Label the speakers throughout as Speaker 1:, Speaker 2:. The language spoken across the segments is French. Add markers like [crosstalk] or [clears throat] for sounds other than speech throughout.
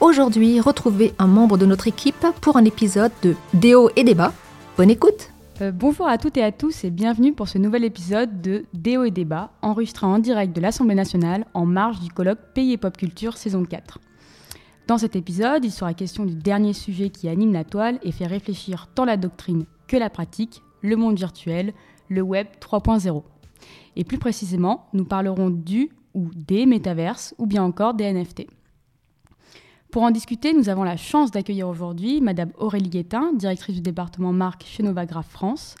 Speaker 1: Aujourd'hui, retrouvez un membre de notre équipe pour un épisode de Déo et débat. Bonne écoute
Speaker 2: Euh, bonjour à toutes et à tous et bienvenue pour ce nouvel épisode de Déo et débat, enregistré en direct de l'Assemblée nationale en marge du colloque Pays et Pop Culture saison 4. Dans cet épisode, il sera question du dernier sujet qui anime la toile et fait réfléchir tant la doctrine que la pratique, le monde virtuel, le web 3.0. Et plus précisément, nous parlerons du ou des métaverses ou bien encore des NFT. Pour en discuter, nous avons la chance d'accueillir aujourd'hui Madame Aurélie Guettin, directrice du département marque chez Novagraph France,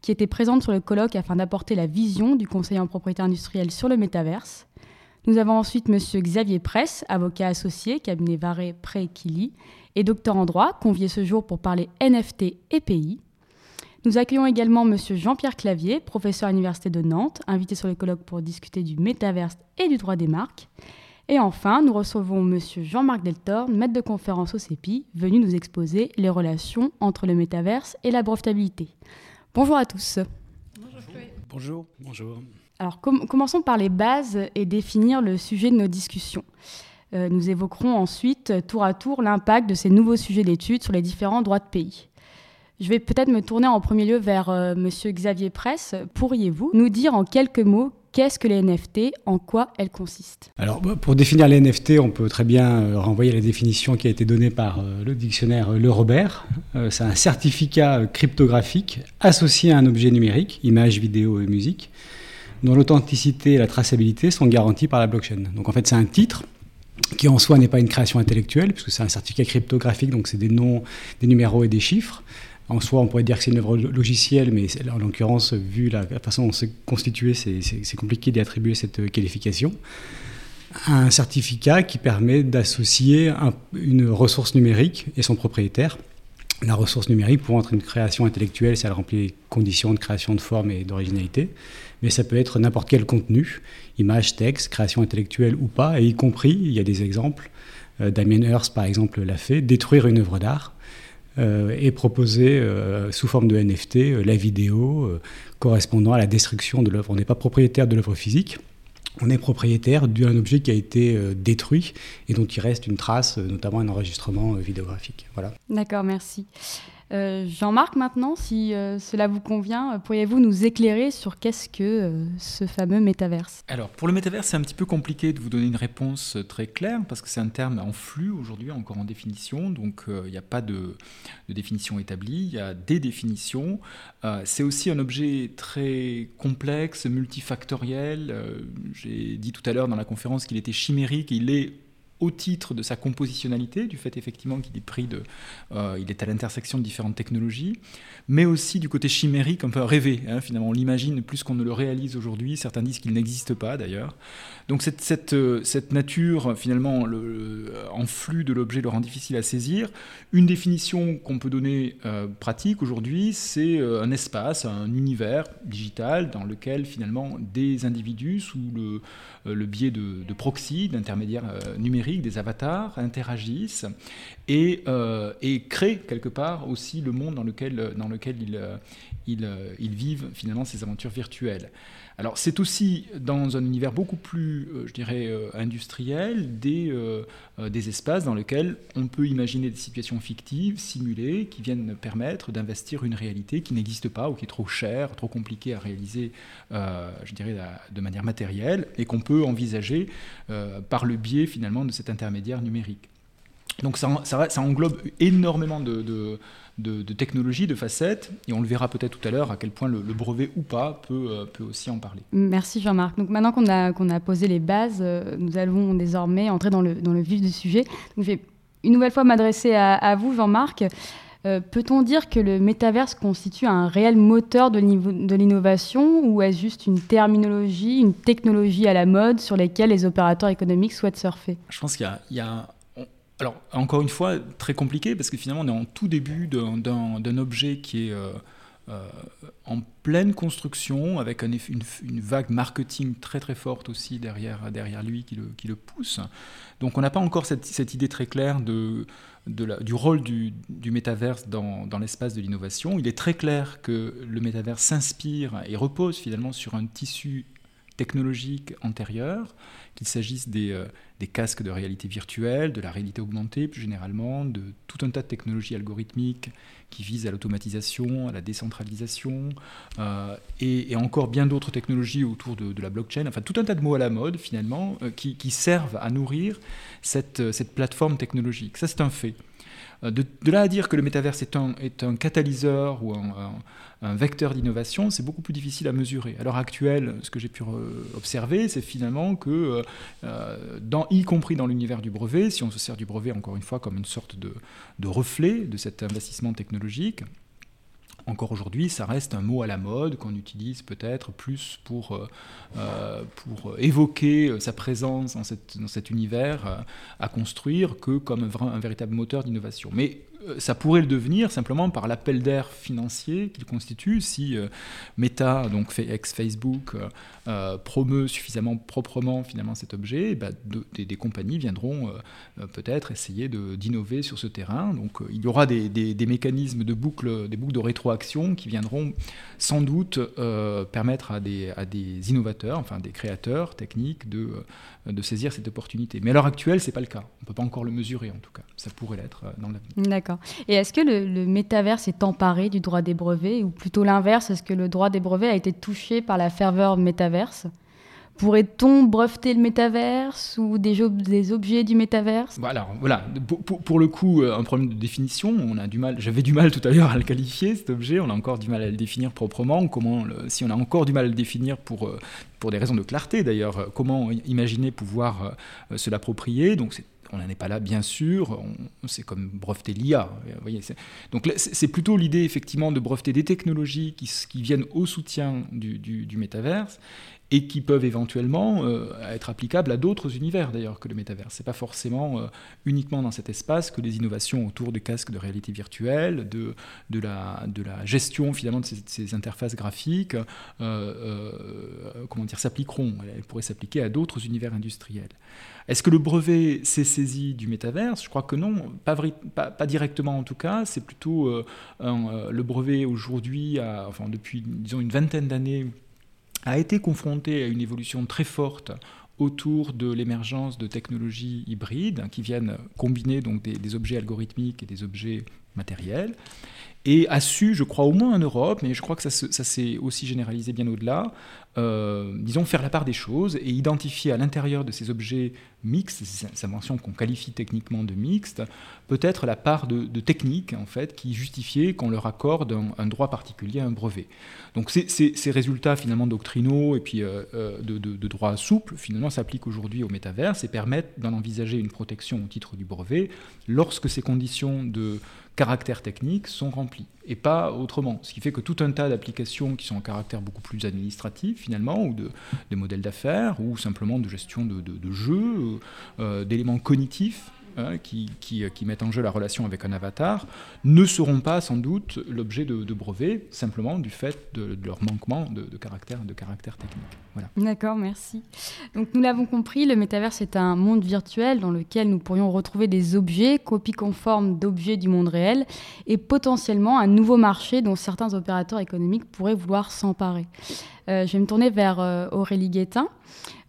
Speaker 2: qui était présente sur le colloque afin d'apporter la vision du conseiller en propriété industrielle sur le métaverse. Nous avons ensuite Monsieur Xavier Presse, avocat associé, cabinet Varé Pré Kili, et docteur en droit, convié ce jour pour parler NFT et pays. Nous accueillons également Monsieur Jean-Pierre Clavier, professeur à l'Université de Nantes, invité sur le colloque pour discuter du métaverse et du droit des marques. Et enfin, nous recevons Monsieur Jean-Marc Deltor, maître de conférence au CEPI, venu nous exposer les relations entre le métaverse et la brevetabilité. Bonjour à tous.
Speaker 3: Bonjour. Bonjour.
Speaker 2: Alors, com- commençons par les bases et définir le sujet de nos discussions. Euh, nous évoquerons ensuite, tour à tour, l'impact de ces nouveaux sujets d'études sur les différents droits de pays. Je vais peut-être me tourner en premier lieu vers euh, Monsieur Xavier Presse. Pourriez-vous nous dire en quelques mots qu'est-ce que les NFT, en quoi elles consistent?
Speaker 3: Alors, bah, pour définir les NFT, on peut très bien euh, renvoyer à la définition qui a été donnée par euh, le dictionnaire euh, Le Robert. C'est un certificat cryptographique associé à un objet numérique, image, vidéo et musique, dont l'authenticité et la traçabilité sont garanties par la blockchain. Donc, en fait, c'est un titre qui en soi n'est pas une création intellectuelle, puisque c'est un certificat cryptographique, donc c'est des noms, des numéros et des chiffres. En soi, on pourrait dire que c'est une œuvre logicielle, mais en l'occurrence, vu la façon dont c'est constitué, c'est- compliqué d'y attribuer cette euh, qualification. Un certificat qui permet d'associer un- une ressource numérique et son propriétaire. La ressource numérique pouvant être une création intellectuelle elle remplit les conditions de création de forme et d'originalité, mais ça peut être n'importe quel contenu, image, texte, création intellectuelle ou pas, et y compris, il y a des exemples, euh, Damien Hirst par exemple l'a fait, détruire une œuvre d'art euh, et proposer euh, sous forme de NFT euh, la vidéo euh, correspondant à la destruction de l'œuvre. On n'est pas propriétaire de l'œuvre physique, on est propriétaire d'un objet qui a été euh, détruit et dont il reste une trace, euh, notamment un enregistrement euh, vidéographique. Voilà.
Speaker 2: D'accord, merci. Euh, Jean-Marc, maintenant, si euh, cela vous convient, euh, pourriez-vous nous éclairer sur qu'est-ce que ce fameux métaverse?
Speaker 4: Alors, pour le métavers, c'est un petit peu compliqué de vous donner une réponse très claire parce que c'est un terme en flux aujourd'hui, encore en définition. Donc, il n'y a pas de, définition établie, il y a des définitions. C'est aussi un objet très complexe, multifactoriel. J'ai dit tout à l'heure dans la conférence qu'il était chimérique. Il est au titre de sa compositionnalité, du fait effectivement qu'il est pris de, euh, il est à l'intersection de différentes technologies, mais aussi du côté chimérique, un peu rêvé. hein, finalement, on l'imagine plus qu'on ne le réalise aujourd'hui. Certains disent qu'il n'existe pas d'ailleurs. Donc cette, cette, euh, cette nature, finalement, le, le- en flux de l'objet le rend difficile à saisir. Une définition qu'on peut donner euh, pratique aujourd'hui, c'est euh, un espace, un univers digital dans lequel finalement des individus sous le, euh, le biais de, de proxy, d'intermédiaires euh, des avatars, interagissent et, euh, et créent quelque part aussi le monde dans lequel, euh, euh, ils vivent finalement ces aventures virtuelles. Alors c'est aussi dans un univers beaucoup plus, euh, euh, industriel, des, euh, des espaces dans lesquels on peut imaginer des situations fictives, simulées, qui viennent permettre d'investir une réalité qui n'existe pas ou qui est trop chère, trop compliquée à réaliser, de manière matérielle, et qu'on peut envisager par le biais finalement de cet intermédiaire numérique. Donc ça, ça- ça englobe énormément de, de, de- de technologies, de facettes, et on le verra peut-être tout à l'heure à quel point le, le brevet ou pas peut, euh, peut aussi en parler.
Speaker 2: Merci Jean-Marc. Donc maintenant qu'on a, qu'on a posé les bases, euh, nous allons désormais entrer dans le, dans le vif du sujet. Donc, je vais une nouvelle fois m'adresser à, à vous Jean-Marc. Euh, Peut-on dire que le métaverse constitue un réel moteur de l'innovation ou est-ce juste une terminologie, une technologie à la mode sur lesquelles les opérateurs économiques souhaitent surfer?
Speaker 4: Je pense qu'il y a, il y a- on- alors, encore une fois, très compliqué parce que finalement, on est en tout début d'un objet qui est euh, euh, en pleine construction, avec un, une, vague marketing très très forte aussi derrière, lui qui le, pousse. Donc, on n'a pas encore cette, idée très claire du rôle du, du métaverse dans, dans l'espace de l'innovation. Il est très clair que le métaverse s'inspire et repose finalement sur un tissu technologique antérieur, qu'il s'agisse des, euh, des, casques de réalité virtuelle, de la réalité augmentée plus généralement, de tout un tas de technologies algorithmiques qui visent à l'automatisation, à la décentralisation, euh, et, encore bien d'autres technologies autour de, la blockchain, enfin tout un tas de mots à la mode finalement, euh, qui, qui, servent à nourrir cette, cette plateforme technologique. Ça c'est un fait. De, de, là à dire que le métaverse est un, catalyseur ou un, vecteur d'innovation, c'est beaucoup plus difficile à mesurer. À l'heure actuelle, ce que j'ai pu observer, c'est finalement que, euh, euh, y compris dans l'univers du brevet, si on se sert du brevet encore une fois comme une sorte de reflet de cet investissement technologique, encore aujourd'hui, ça reste un mot à la mode qu'on utilise peut-être plus pour, euh, euh évoquer sa présence dans, cet univers à construire que comme un, un véritable moteur d'innovation. Mais euh, ça pourrait le devenir simplement par l'appel d'air financier qu'il constitue si euh, Meta, donc ex-Facebook, euh, promeut suffisamment proprement finalement cet objet, bah, des, compagnies viendront peut-être essayer d'innover sur ce terrain. Donc il y aura des, mécanismes de boucle, des boucles de rétroaction qui viendront sans doute permettre à des, innovateurs, enfin des créateurs techniques de, saisir cette opportunité. Mais à l'heure actuelle, c'est pas le cas. On peut pas encore le mesurer en tout cas. Ça pourrait l'être dans l'avenir.
Speaker 2: D'accord. Et est-ce que le, le métaverse est emparé du droit des brevets ou plutôt l'inverse Est-ce que le droit des brevets a été touché par la ferveur métaverse? Pourrait-on breveter le métaverse ou des, des objets du métaverse?
Speaker 4: Voilà, voilà. Pour, pour, le coup, euh, un problème de définition. On a du mal. J'avais du mal tout à l'heure à le qualifier cet objet. On a encore du mal à le définir proprement. Comment, si on a encore du mal à le définir pour euh, pour des raisons de clarté d'ailleurs, euh, comment imaginer pouvoir se l'approprier Donc c'est on n'en est pas là, bien sûr. C'est comme breveter l'IA. Donc c'est plutôt l'idée, effectivement, de breveter des technologies qui, viennent au soutien du, du, du métaverse et qui peuvent éventuellement euh, être applicables à d'autres univers d'ailleurs que le métaverse. C'est pas forcément euh, uniquement dans cet espace que les innovations autour des casques de réalité virtuelle, de, de, la, de la gestion finalement de ces, ces interfaces graphiques, euh, comment dire, s'appliqueront. Elles pourraient s'appliquer à d'autres univers industriels. Est-ce que le brevet s'est saisi du métaverse? Je crois que non, pas, pas, pas, directement en tout cas. C'est plutôt le brevet aujourd'hui, enfin depuis disons une vingtaine d'années a été confronté à une évolution très forte autour de l'émergence de technologies hybrides qui viennent combiner donc des, des, objets algorithmiques et des objets matériels et a su, je crois au moins en Europe, mais je crois que ça, s'est aussi généralisé bien au-delà, euh, disons, faire la part des choses et identifier à l'intérieur de ces objets mixtes, ces inventions qu'on qualifie techniquement de mixtes, peut-être la part de, technique en fait qui justifiait qu'on leur accorde un, droit particulier à un brevet. Donc ces, résultats finalement doctrinaux et puis euh, euh de, de, de, droit souple finalement s'appliquent aujourd'hui au métaverse et permettent d'en envisager une protection au titre du brevet lorsque ces conditions de caractère technique sont et pas autrement. Ce qui fait que tout un tas d'applications qui sont en caractère beaucoup plus administratif finalement, ou de, modèles d'affaires, ou simplement de gestion de, jeux, euh, d'éléments cognitifs, Hein, qui, qui, mettent en jeu la relation avec un avatar ne seront pas sans doute l'objet de, brevets, simplement du fait de, de leur manquement de, caractère, de caractère technique. Voilà.
Speaker 2: D'accord, merci. Donc nous l'avons compris, le métaverse est un monde virtuel dans lequel nous pourrions retrouver des objets, copies conformes d'objets du monde réel, et potentiellement un nouveau marché dont certains opérateurs économiques pourraient vouloir s'emparer. Euh, je vais me tourner vers euh, Aurélie Guettin.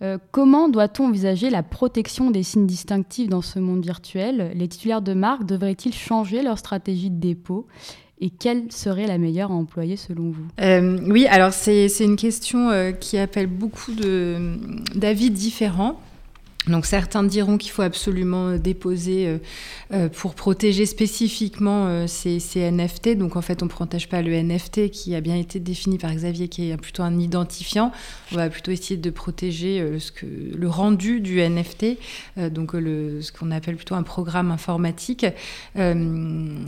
Speaker 2: Euh, comment doit-on envisager la protection des signes distinctifs dans ce monde virtuel? Les titulaires de marque devraient-ils changer leur stratégie de dépôt? Et quelle serait la meilleure à employer selon vous?
Speaker 5: Oui, alors c'est une question qui appelle beaucoup d'avis différents. Donc certains diront qu'il faut absolument euh, déposer euh, euh, pour protéger spécifiquement ces, ces, NFT. Donc en fait, on ne protège pas le NFT qui a bien été défini par Xavier, qui est plutôt un identifiant. On va plutôt essayer de protéger ce que, le rendu du NFT, donc le, ce qu'on appelle plutôt un programme informatique. maintenant,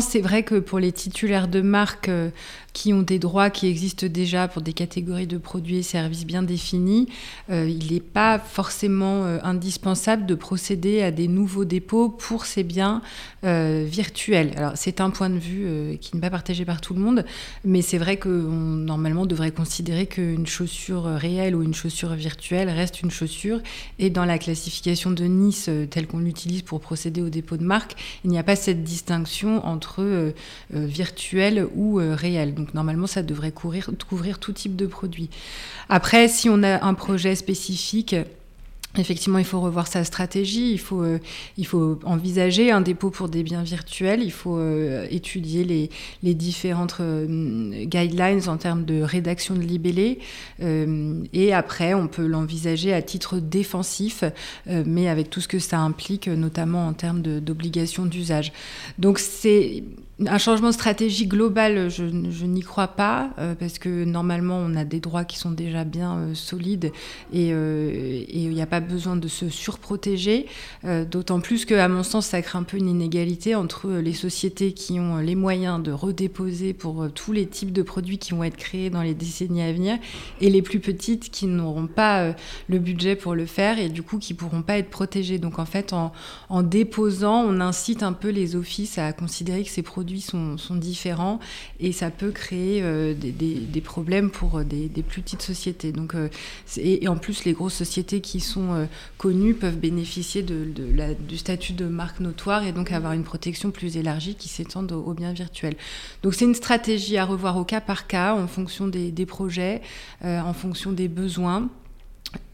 Speaker 5: c'est vrai que pour les titulaires de marque qui ont des droits qui existent déjà pour des catégories de produits et services bien définis, il n'est pas forcément indispensable de procéder à des nouveaux dépôts pour ces biens virtuels. Alors c'est un point de vue qui n'est pas partagé par tout le monde, mais c'est vrai que normalement on devrait considérer qu'une chaussure réelle ou une chaussure virtuelle reste une chaussure et dans la classification de Nice telle qu'on l'utilise pour procéder au dépôt de marque, il n'y a pas cette distinction entre euh, euh, virtuel ou euh, réel. Normalement, ça devrait couvrir, tout type de produit. Après, si on a un projet spécifique, Effectivement, il faut revoir sa stratégie, il faut, euh, il faut envisager un dépôt pour des biens virtuels, il faut euh, étudier les, les différentes euh, guidelines en termes de rédaction de libellé, et après, on peut l'envisager à titre défensif, mais avec tout ce que ça implique, notamment en termes d'obligation d'usage. Donc, c'est un changement de stratégie global, je, n'y crois pas, euh, parce que normalement, on a des droits qui sont déjà bien euh, solides et euh, il n'y a pas besoin de se surprotéger. D'autant plus qu'à mon sens, ça crée un peu une inégalité entre les sociétés qui ont les moyens de redéposer pour tous les types de produits qui vont être créés dans les décennies à venir et les plus petites qui n'auront pas le budget pour le faire et du coup qui ne pourront pas être protégées. Donc en fait, en déposant, on incite un peu les offices à considérer que ces produits sont, différents et ça peut créer euh, des, problèmes pour euh, des, plus petites sociétés. Donc, euh, et, en plus, les grosses sociétés qui sont connues peuvent bénéficier du statut de marque notoire et donc avoir une protection plus élargie qui s'étend aux, biens virtuels. Donc c'est une stratégie à revoir au cas par cas en fonction des, projets, en fonction des besoins.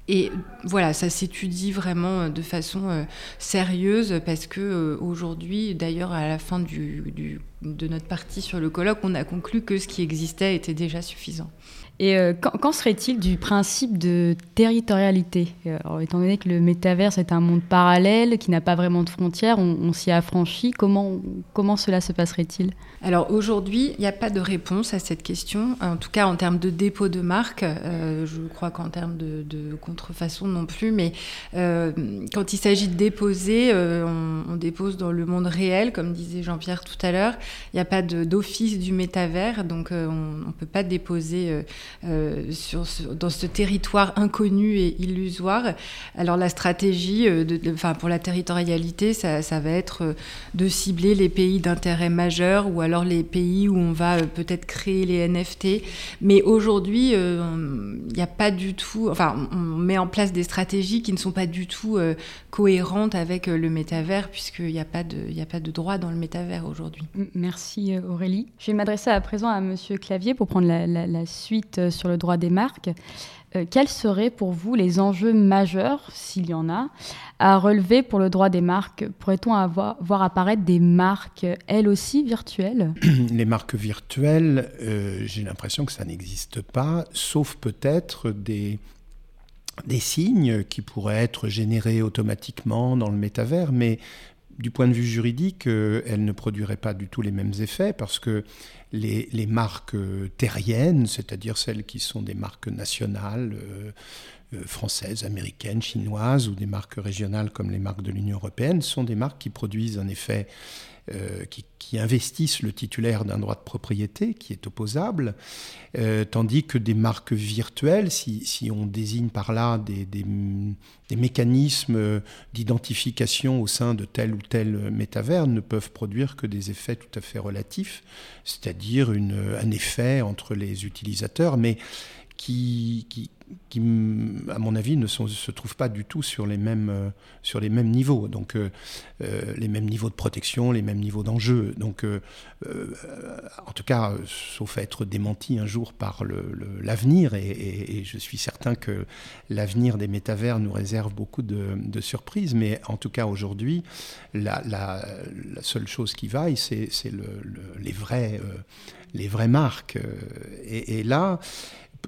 Speaker 5: Et voilà, ça s'étudie vraiment euh, de façon euh, sérieuse parce que euh, aujourd'hui, d'ailleurs, à la fin de notre partie sur le colloque, on a conclu que ce qui existait était déjà suffisant.
Speaker 2: Et qu'en serait-il du principe de territorialité? Étant donné que le métaverse est un monde parallèle qui n'a pas vraiment de frontières, on, s'y affranchit, comment, comment cela se passerait-il?
Speaker 5: Alors aujourd'hui, il n'y a pas de réponse à cette question, en tout cas en termes de dépôt de marque. je crois qu'en termes de, contrefaçon non plus, mais euh, quand il s'agit de déposer, euh, on, dépose dans le monde réel, comme disait Jean-Pierre tout à l'heure. Il n'y a pas d'office du métavers, donc euh, on ne peut pas déposer dans ce territoire inconnu et illusoire. Alors la stratégie, enfin, pour la territorialité, ça, ça, va être de cibler les pays d'intérêt majeur ou alors les pays où on va peut-être créer les NFT. Mais aujourd'hui, il n'y a pas du tout, enfin, on met en place des stratégies qui ne sont pas du tout euh, cohérentes avec euh, le métavers, puisqu'il n'y a, pas de, a pas de droit dans le métavers aujourd'hui.
Speaker 2: Merci euh, Aurélie. Je vais m'adresser à présent à Monsieur Clavier pour prendre la, suite sur le droit des marques. Quels seraient pour vous les enjeux majeurs, s'il y en a, à relever pour le droit des marques? Pourrait-on voir apparaître des marques, elles aussi, virtuelles? [clears throat]
Speaker 6: Les marques virtuelles, j'ai l'impression que ça n'existe pas, sauf peut-être des des signes qui pourraient être générés automatiquement dans le métavers, mais du point de vue juridique, euh, elles ne produiraient pas du tout les mêmes effets parce que les, marques terriennes, c'est-à-dire celles qui sont des marques nationales, euh, euh, françaises, américaines, chinoises ou des marques régionales comme les marques de l'Union européenne, sont des marques qui produisent un effet euh, qui, investissent le titulaire d'un droit de propriété qui est opposable, euh, tandis que des marques virtuelles, si, on désigne par là des, mécanismes d'identification au sein de tel ou tel métavers, ne peuvent produire que des effets tout à fait relatifs, c'est-à-dire un effet entre les utilisateurs, mais qui, qui, qui, à mon avis, ne se trouvent pas du tout sur les mêmes, euh, sur les mêmes niveaux. Donc, euh, euh, les mêmes niveaux de protection, les mêmes niveaux d'enjeu. Donc, en tout cas, sauf être démenti un jour par l'avenir, et, je suis certain que l'avenir des métavers nous réserve beaucoup de, surprises, mais en tout cas, aujourd'hui, la, seule chose qui vaille, c'est les, vrais, les vraies marques. Et là,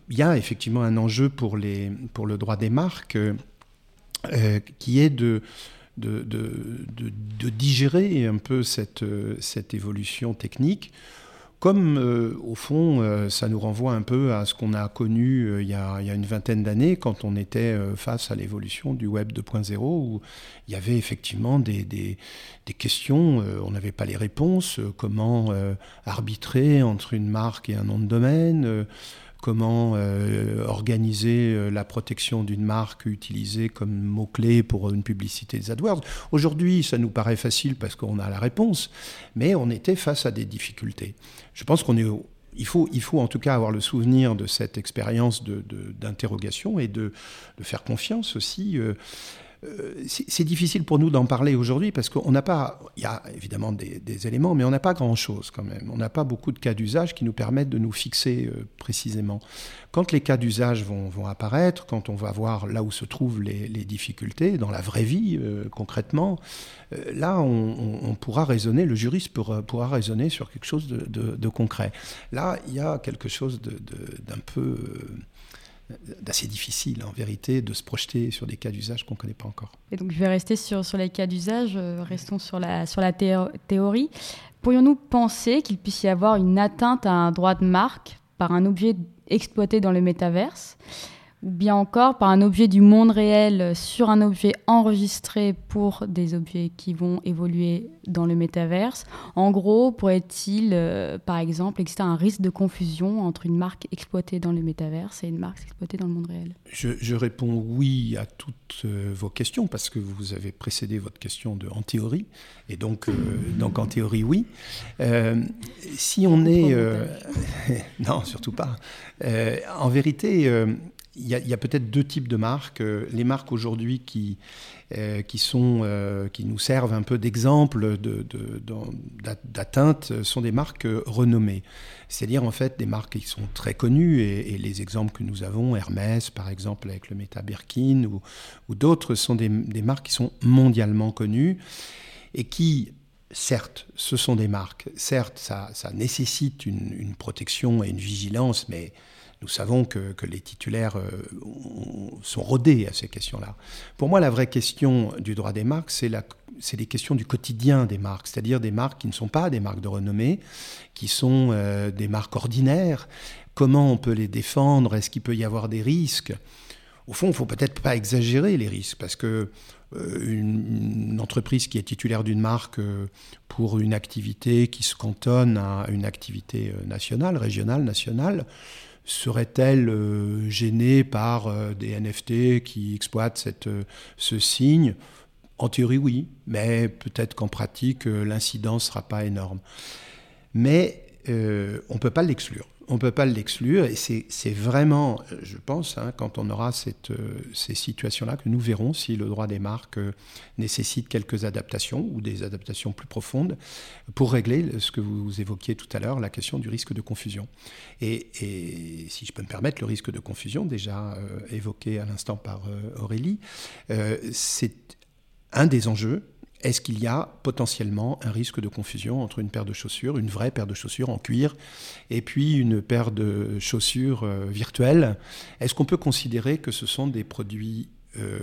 Speaker 6: il y a effectivement un enjeu pour, le droit des marques euh, qui est de, digérer un peu cette, cette évolution technique. Comme euh, au fond, euh, ça nous renvoie un peu à ce qu'on a connu euh, il, y a, une vingtaine d'années quand on était face à l'évolution du Web 2.0, où il y avait effectivement des questions, on n'avait pas les réponses, comment arbitrer entre une marque et un nom de domaine comment euh, organiser euh, la protection d'une marque utilisée comme mot-clé pour une publicité des AdWords. Aujourd'hui, ça nous paraît facile parce qu'on a la réponse, mais on était face à des difficultés. Je pense qu'on est il faut, il faut en tout cas avoir le souvenir de cette expérience d'interrogation de, et de, de, faire confiance aussi. Euh, c'est difficile pour nous d'en parler aujourd'hui parce qu'on n'a pas, il y a évidemment des, éléments, mais on n'a pas grand-chose quand même. On n'a pas beaucoup de cas d'usage qui nous permettent de nous fixer euh, précisément. Quand les cas d'usage vont, apparaître, quand on va voir là où se trouvent les, difficultés, dans la vraie vie euh, concrètement, là on, pourra raisonner, le juriste pourra, raisonner sur quelque chose de, concret. Là, il y a quelque chose d'un peu d'assez difficile en vérité de se projeter sur des cas d'usage qu'on ne connaît pas encore.
Speaker 2: Et donc je vais rester sur, sur les cas d'usage, euh, restons sur la, sur la théorie. Pourrions-nous penser qu'il puisse y avoir une atteinte à un droit de marque par un objet exploité dans le métaverse? Bien encore par un objet du monde réel sur un objet enregistré pour des objets qui vont évoluer dans le métaverse. En gros, pourrait-il, euh, par exemple, exister un risque de confusion entre une marque exploitée dans le métaverse et une marque exploitée dans le monde réel?
Speaker 6: Je, réponds oui à toutes euh, vos questions parce que vous avez précédé votre question de en théorie, et donc, euh, donc en théorie oui. si on est... [laughs] non, surtout pas. en vérité il y a, peut-être deux types de marques. Euh, les marques aujourd'hui qui, euh, qui, euh, qui nous servent un peu d'exemple d'atteinte sont des marques renommées. C'est-à-dire en fait des marques qui sont très connues et, les exemples que nous avons, Hermès par exemple avec le Meta Birkin ou, d'autres, sont des, marques qui sont mondialement connues et qui certes, ce sont des marques, certes, ça, ça nécessite une, une, protection et une vigilance, mais nous savons que, les titulaires euh, sont rodés à ces questions-là. Pour moi, la vraie question du droit des marques, c'est les questions du quotidien des marques, c'est-à-dire des marques qui ne sont pas des marques de renommée, qui sont euh, des marques ordinaires. Comment on peut les défendre? Est-ce qu'il peut y avoir des risques? Au fond, il ne faut peut-être pas exagérer les risques, parce que euh, une, entreprise qui est titulaire d'une marque pour une activité qui se cantonne à une activité nationale, régionale, nationale, serait-elle euh, gênée par euh, des NFT qui exploitent euh, ce signe? En théorie, oui, mais peut-être qu'en pratique, l'incidence ne sera pas énorme. Mais on ne peut pas l'exclure on ne peut pas l'exclure, et c'est vraiment, je pense, hein, quand on aura euh, ces situations-là, que nous verrons si le droit des marques euh, nécessite quelques adaptations ou des adaptations plus profondes pour régler ce que vous évoquiez tout à l'heure, la question du risque de confusion. Et, si je peux me permettre, le risque de confusion, déjà euh, évoqué à l'instant par Aurélie, c'est un des enjeux est-ce qu'il y a potentiellement un risque de confusion entre une paire de chaussures, une vraie paire de chaussures en cuir, et puis une paire de chaussures euh, virtuelles? Est-ce qu'on peut considérer que ce sont des produits euh,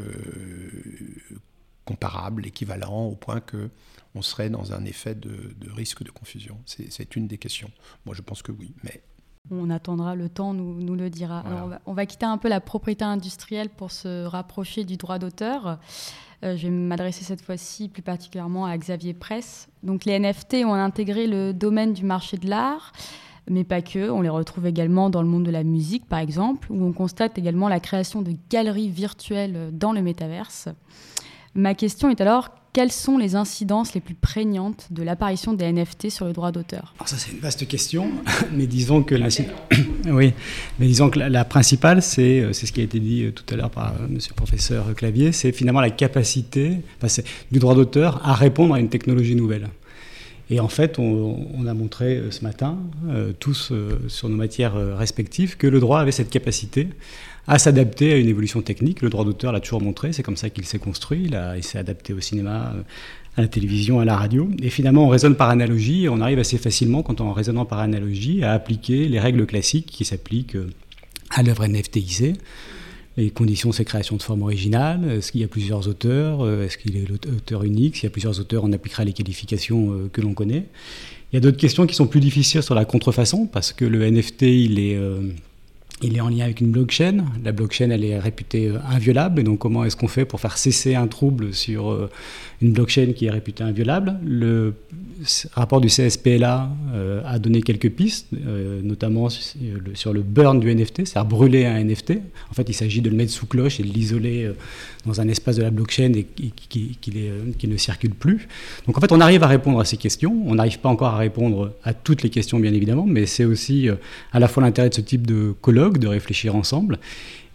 Speaker 6: comparables, équivalents, au point que on serait dans un effet de, risque de confusion? C'est une des questions. Moi, je pense que oui, mais
Speaker 2: on attendra, le temps nous, le dira. Alors, on, va, on, va, quitter un peu la propriété industrielle pour se rapprocher du droit d'auteur. Euh, je vais m'adresser cette fois-ci plus particulièrement à Xavier Presse. Donc les NFT ont intégré le domaine du marché de l'art, mais pas que. On les retrouve également dans le monde de la musique, par exemple, où on constate également la création de galeries virtuelles dans le métaverse. Ma question est alors, quelles sont les incidences les plus prégnantes de l'apparition des NFT sur le droit d'auteur?
Speaker 3: Alors ça c'est une vaste question, [laughs] mais disons que [coughs] oui, mais disons que la, principale c'est euh, c'est ce qui a été dit euh, tout à l'heure par euh, Monsieur le professeur Clavier, c'est finalement la capacité du droit d'auteur à répondre à une technologie nouvelle. Et en fait, on, a montré ce matin, tous sur nos matières respectives, que le droit avait cette capacité à s'adapter à une évolution technique. Le droit d'auteur l'a toujours montré, c'est comme ça qu'il s'est construit. Il, s'est adapté au cinéma, euh, à la télévision, à la radio. Et finalement, on raisonne par analogie et on arrive assez facilement, quand on raisonnant par analogie, à appliquer les règles classiques qui s'appliquent euh, à l'œuvre NFTisée les conditions de ces créations de forme originale, est-ce qu'il y a plusieurs auteurs, est-ce qu'il est l'auteur unique, s'il y a plusieurs auteurs, on appliquera les qualifications que l'on connaît. Il y a d'autres questions qui sont plus difficiles sur la contrefaçon, parce que le NFT, il est il est en lien avec une blockchain. La blockchain, elle est réputée euh, inviolable. Et donc, comment est-ce qu'on fait pour faire cesser un trouble sur euh, une blockchain qui est réputée inviolable Le rapport du CSPLA euh, a donné quelques pistes, notamment sur le burn du NFT, c'est-à-dire brûler un NFT. En fait, il s'agit de le mettre sous cloche et de l'isoler dans un espace de la blockchain et ne circule plus. Donc, en fait, on arrive à répondre à ces questions. On n'arrive pas encore à répondre à toutes les questions, bien évidemment, mais c'est aussi à la fois l'intérêt de ce type de colloque de réfléchir ensemble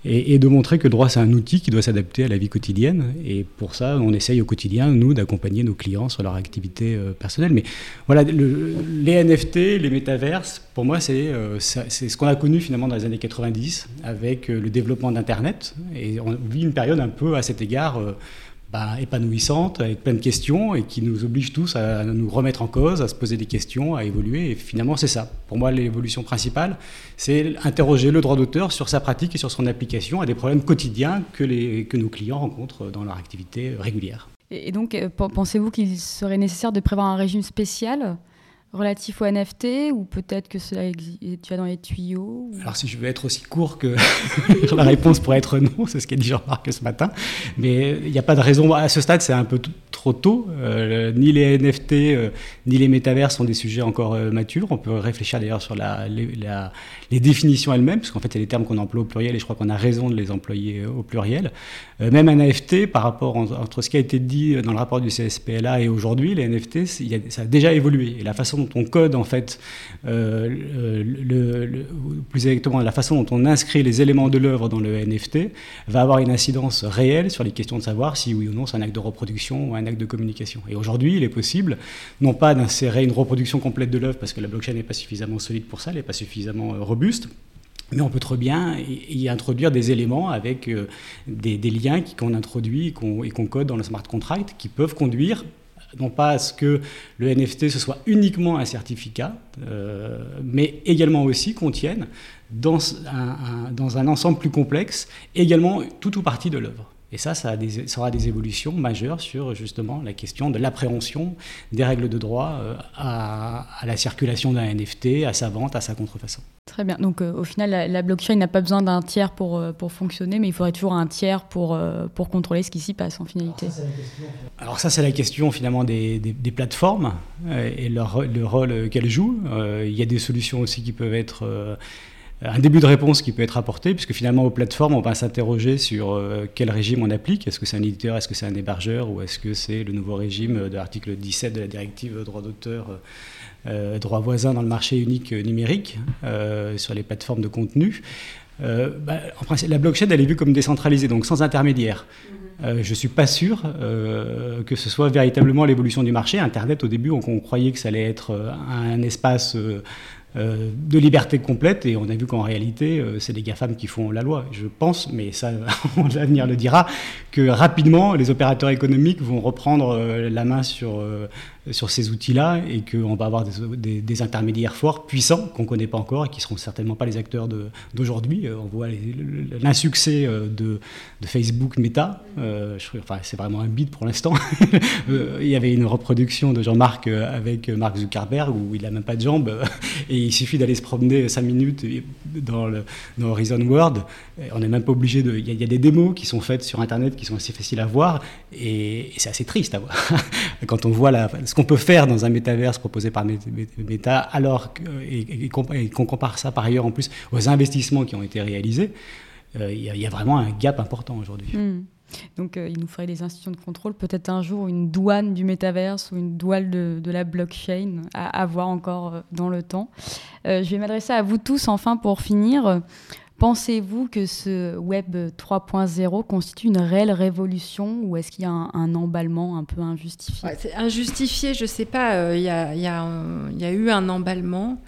Speaker 3: et, de montrer que le droit, c'est un outil qui doit s'adapter à la vie quotidienne. Et pour ça, on essaye au quotidien, nous, d'accompagner nos clients sur leur activité euh, personnelle. Mais voilà, les NFT, les métaverses, pour moi, c'est euh, ce qu'on a connu finalement dans les années 90 avec euh, le développement d'Internet. Et on vit une période un peu à cet égard bah, épanouissante, avec plein de questions, et qui nous oblige tous à nous remettre en cause, à se poser des questions, à évoluer. Et finalement, c'est ça. Pour moi, l'évolution principale, c'est interroger le droit d'auteur sur sa pratique et sur son application à des problèmes quotidiens que, les, que nos clients rencontrent dans leur activité régulière.
Speaker 2: Et donc, euh, pensez-vous qu'il serait nécessaire de prévoir un régime spécial relatif au NFT ou peut-être que cela tu as dans les tuyaux
Speaker 3: Alors si je veux être aussi court que [laughs] la réponse pourrait être non, c'est ce qu'a dit Jean-Marc ce matin, mais il n'y a pas de raison. À ce stade, c'est un peu trop tôt. Euh, ni les NFT euh, ni les métavers sont des sujets encore euh, matures. On peut réfléchir d'ailleurs sur les définitions elles-mêmes, parce qu'en fait, a des termes qu'on emploie au pluriel et je crois qu'on a raison de les employer au pluriel. même un NFT, par rapport entre ce qui a été dit dans le rapport du CSPLA et aujourd'hui, les NFT, ça a déjà évolué. Et la façon dont on code, en fait, plus exactement la façon dont on inscrit les éléments de l'œuvre dans le NFT, va avoir une incidence réelle sur les questions de savoir si oui ou non c'est un acte de reproduction ou un acte de communication. Et aujourd'hui, il est possible, non pas d'insérer une reproduction complète de l'œuvre parce que la blockchain n'est pas suffisamment solide pour ça, elle n'est pas suffisamment euh, robuste, mais on peut très bien y introduire des éléments avec euh, des, liens qu'on introduit et qu'on code dans le smart contract qui peuvent conduire non pas à ce que le NFT ce soit uniquement un certificat, euh, mais également aussi contienne dans dans un ensemble plus complexe également tout ou partie de l'œuvre. Et ça, ça, aura des évolutions majeures sur justement la question de l'appréhension des règles de droit euh, à, la circulation d'un NFT, à sa vente, à sa contrefaçon.
Speaker 2: Très bien. Donc euh, au final, la, blockchain n'a pas besoin d'un tiers pour, euh, pour fonctionner, mais il faudrait toujours un tiers pour, pour contrôler ce qui s'y passe en finalité.
Speaker 3: Alors ça, c'est la, question finalement des, des, plateformes et leur, le rôle qu'elles jouent. il y a des solutions aussi qui peuvent être un début de réponse qui peut être apporté, puisque finalement aux plateformes, on va s'interroger sur euh, quel régime on applique. Est-ce que c'est un éditeur, est-ce que c'est un hébergeur, ou est-ce que c'est le nouveau régime de l'article 17 de la directive droit d'auteur, euh, droit voisin dans le marché unique numérique euh, sur les plateformes de contenu. Bah, en principe, la blockchain, elle est vue comme décentralisée, donc sans intermédiaire. je ne suis pas sûr que ce soit véritablement l'évolution du marché. Internet, au début, on, on, croyait que ça allait être un espace euh, de liberté complète, et on a vu qu'en réalité, euh, c'est les GAFAM qui font la loi. Je pense, mais ça, [laughs] l'avenir le dira, que rapidement, les opérateurs économiques vont reprendre euh, la main sur sur ces outils-là et qu'on va avoir des, intermédiaires forts, puissants, qu'on ne connaît pas encore et qui ne seront certainement pas les acteurs d'aujourd'hui. Euh, on voit l'insuccès euh, de, de, Facebook Meta. Euh, enfin, c'est vraiment un bid pour l'instant. [laughs] il y avait une reproduction de Jean-Marc avec Mark Zuckerberg où il n'a même pas de jambes [laughs] et il suffit d'aller se promener 5 minutes dans, le, dans Horizon World. On n'est même pas obligé de. Il y, a des démos qui sont faites sur Internet qui sont assez faciles à voir et, c'est assez triste à voir. [laughs] Quand on voit la, qu'on peut faire dans un métaverse proposé par Meta, alors et, qu'on compare ça par ailleurs en plus aux investissements qui ont été réalisés, euh, il y, a vraiment un gap important aujourd'hui.
Speaker 2: Hmm. Donc euh, il nous faudrait des institutions de contrôle, peut-être un jour une douane du métaverse ou une douane de, la blockchain à, avoir encore euh, dans le temps. je vais m'adresser à vous tous enfin pour finir. Pensez-vous que ce Web 3.0 constitue une réelle révolution ou est-ce qu'il y a un, emballement un peu injustifié?
Speaker 5: Injustifié, je ne sais pas. Il y, a, eu un emballement.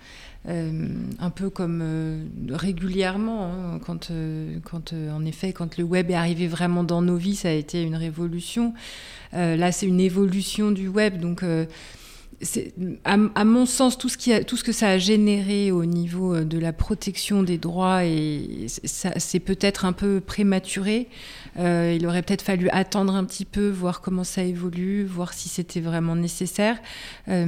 Speaker 5: Euh, un peu comme euh, régulièrement, hein, quand, euh, quand en effet, quand le web est arrivé vraiment dans nos vies, ça a été une révolution. là, c'est une évolution du web, donc à, à, mon sens, tout ce, qui a, tout ce que ça a généré au niveau euh, de la protection des droits, et c'est peut-être un peu prématuré. Euh, il aurait peut-être fallu attendre un petit peu, voir comment ça évolue, voir si c'était vraiment nécessaire. Euh,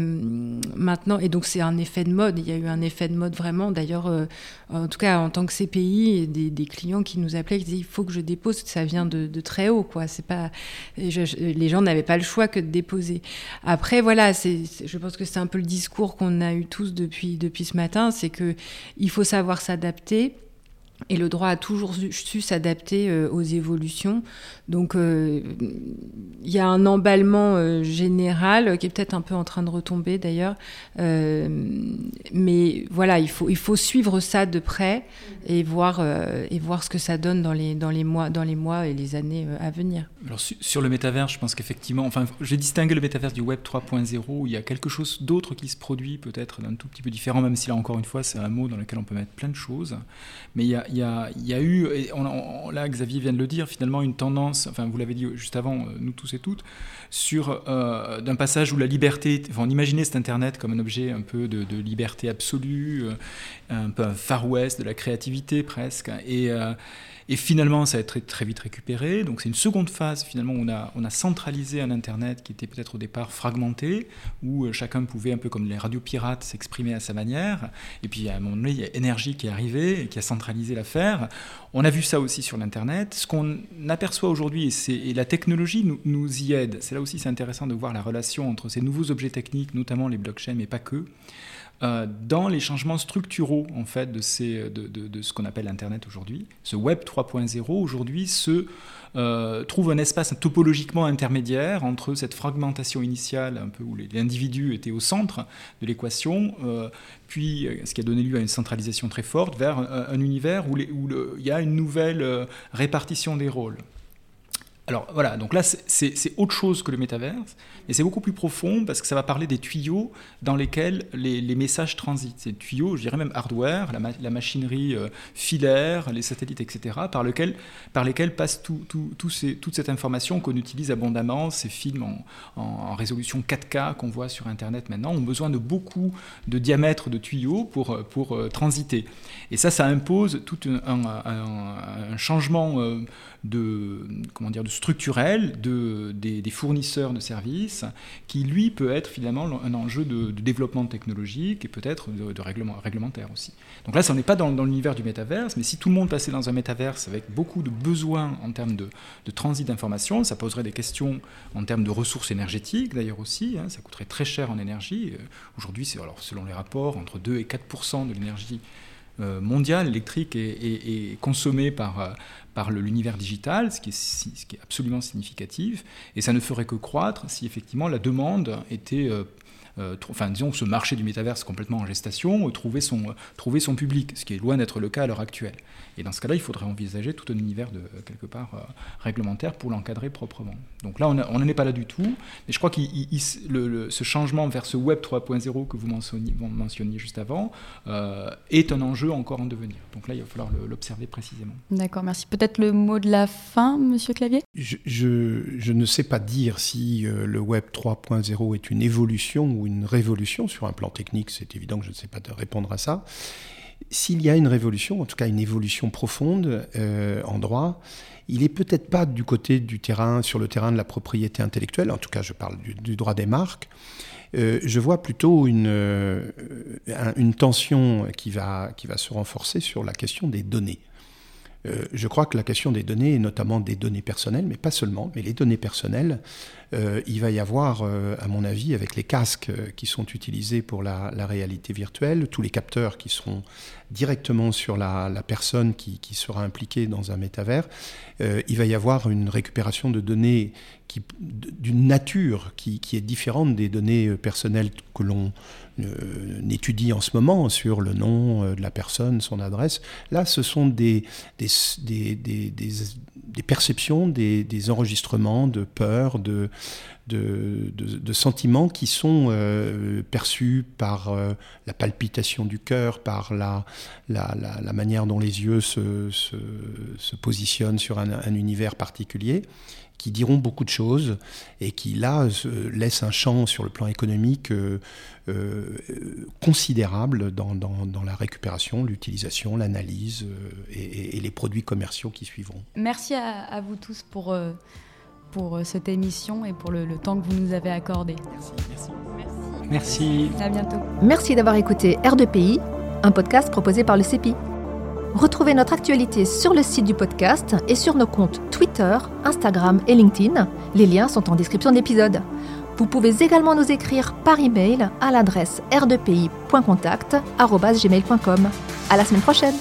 Speaker 5: maintenant, et donc c'est un effet de mode. Il y a eu un effet de mode vraiment. D'ailleurs, euh, en tout cas en tant que CPI, des, clients qui nous appelaient, qui disaient il faut que je dépose. Ça vient de, de très haut, quoi. C'est pas les gens n'avaient pas le choix que de déposer. Après, voilà, c'est, je pense que c'est un peu le discours qu'on a eu tous depuis depuis ce matin, c'est que il faut savoir s'adapter. Et le droit a toujours su s'adapter euh, aux évolutions. Donc euh, il y a un emballement euh, général qui est peut-être un peu en train de retomber d'ailleurs. mais voilà, il faut, il faut suivre ça de près et voir, et voir ce que ça donne dans les, dans les, mois, dans les mois et les années à venir.
Speaker 4: Alors sur le métavers, je pense qu'effectivement, enfin, j'ai distingué le métavers du Web 3.0 où il y a quelque chose d'autre qui se produit peut-être d'un tout petit peu différent, même si là encore une fois c'est un mot dans lequel on peut mettre plein de choses. Mais il y a, y a, il y a eu, et on, là Xavier vient de le dire, finalement une tendance, enfin vous l'avez dit juste avant, euh, nous tous et toutes, sur euh, d'un passage où la liberté, enfin, on imaginait cet Internet comme un objet un peu de, liberté absolue, euh, un peu un Far West de la créativité presque, et et finalement, ça a été très, vite récupéré. Donc c'est une seconde phase, finalement, où on a, centralisé un Internet qui était peut-être au départ fragmenté, où euh, chacun pouvait, un peu comme les radios pirates, s'exprimer à sa manière. Et puis à un moment donné, il y a Énergie qui est arrivé et qui a centralisé l'affaire. On a vu ça aussi sur l'Internet. Ce qu'on aperçoit aujourd'hui, et, et, la technologie nous, nous y aide, c'est aussi c'est intéressant de voir la relation entre ces nouveaux objets techniques, notamment les blockchains, mais pas que, euh, dans les changements structuraux en fait de, ce qu'on appelle Internet aujourd'hui. Ce Web 3.0 aujourd'hui se euh, trouve un espace topologiquement intermédiaire entre cette fragmentation initiale, un peu où l'individu était au centre de l'équation, euh, puis ce qui a donné lieu à une centralisation très forte, vers un, univers où, il y a une nouvelle répartition des rôles. Alors voilà, donc là c'est autre chose que le métaverse, et c'est beaucoup plus profond parce que ça va parler des tuyaux dans lesquels les, messages transitent. Ces tuyaux, je dirais même hardware, la, machinerie euh, filaire, les satellites, etc., par, lesquels passe toute cette information qu'on utilise abondamment. Ces films en, résolution 4K qu'on voit sur Internet maintenant ont besoin de beaucoup de diamètres de tuyaux pour, pour euh, transiter. Et ça, ça impose tout un, changement. Euh, de, comment dire, de structurel de, des, fournisseurs de services, qui lui peut être finalement un enjeu de, développement technologique et peut-être de, règlement, réglementaire aussi. Donc là, ça n'est pas dans, l'univers du métaverse, mais si tout le monde passait dans un métaverse avec beaucoup de besoins en termes de, transit d'informations, ça poserait des questions en termes de ressources énergétiques d'ailleurs aussi, hein, ça coûterait très cher en énergie. Euh, aujourd'hui, c'est alors selon les rapports entre 2 et 4% de l'énergie euh, mondiale électrique est, consommée par, euh, par l'univers digital, ce qui, est, qui est absolument significatif, et ça ne ferait que croître si effectivement la demande était euh, enfin disons ce marché du métaverse complètement en gestation, euh, trouver, son, euh, trouver son public, ce qui est loin d'être le cas à l'heure actuelle. Et dans ce cas-là, il faudrait envisager tout un univers de quelque part réglementaire pour l'encadrer proprement. Donc là, on n'en est pas là du tout, mais je crois que ce changement vers ce Web 3.0 que vous mentionniez, mentionniez juste avant est un enjeu encore en devenir. Donc là, il va falloir l'observer précisément.
Speaker 2: D'accord, merci. Peut-être le mot de la fin, Monsieur Clavier?
Speaker 6: Je, je, je, ne sais pas dire si le Web 3.0 est une évolution une révolution sur un plan technique, c'est évident que je ne sais pas te répondre à ça. S'il y a une révolution, en tout cas une évolution profonde euh, en droit, il est peut-être pas du côté du terrain, sur le terrain de la propriété intellectuelle, en tout cas je parle du, droit des marques, euh, je vois plutôt une, euh, une tension qui va, qui va se renforcer sur la question des données. Je crois que la question des données, et notamment des données personnelles, mais pas seulement, mais les données personnelles, euh, il va y avoir, euh, à mon avis, avec les casques euh, qui sont utilisés pour la, réalité virtuelle, tous les capteurs qui seront directement sur la, personne qui, sera impliquée dans un métavers, il va y avoir une récupération de données d'une nature qui, est différente des données personnelles que l'on étudie en ce moment sur le nom de la personne, son adresse. Là, ce sont des, des, des, des perceptions, des, enregistrements de peur, de, de, sentiments qui sont euh, perçus par euh, la palpitation du cœur, par la, la, manière dont les yeux se, se, positionnent sur un, univers particulier, qui diront beaucoup de choses et qui là laissent un champ sur le plan économique considérable dans, la récupération, l'utilisation, l'analyse et, les produits commerciaux qui suivront.
Speaker 2: Merci à, vous tous pour, pour cette émission et pour le, le, temps que vous nous avez accordé.
Speaker 4: Merci. merci.
Speaker 3: Merci.
Speaker 2: À bientôt.
Speaker 1: Merci d'avoir écouté R2PI, un podcast proposé par le CEPI. Retrouvez notre actualité sur le site du podcast et sur nos comptes Twitter, Instagram et LinkedIn. Les liens sont en description de l'épisode. Vous pouvez également nous écrire par email à l'adresse r2pi.contact@gmail.com. À la semaine prochaine.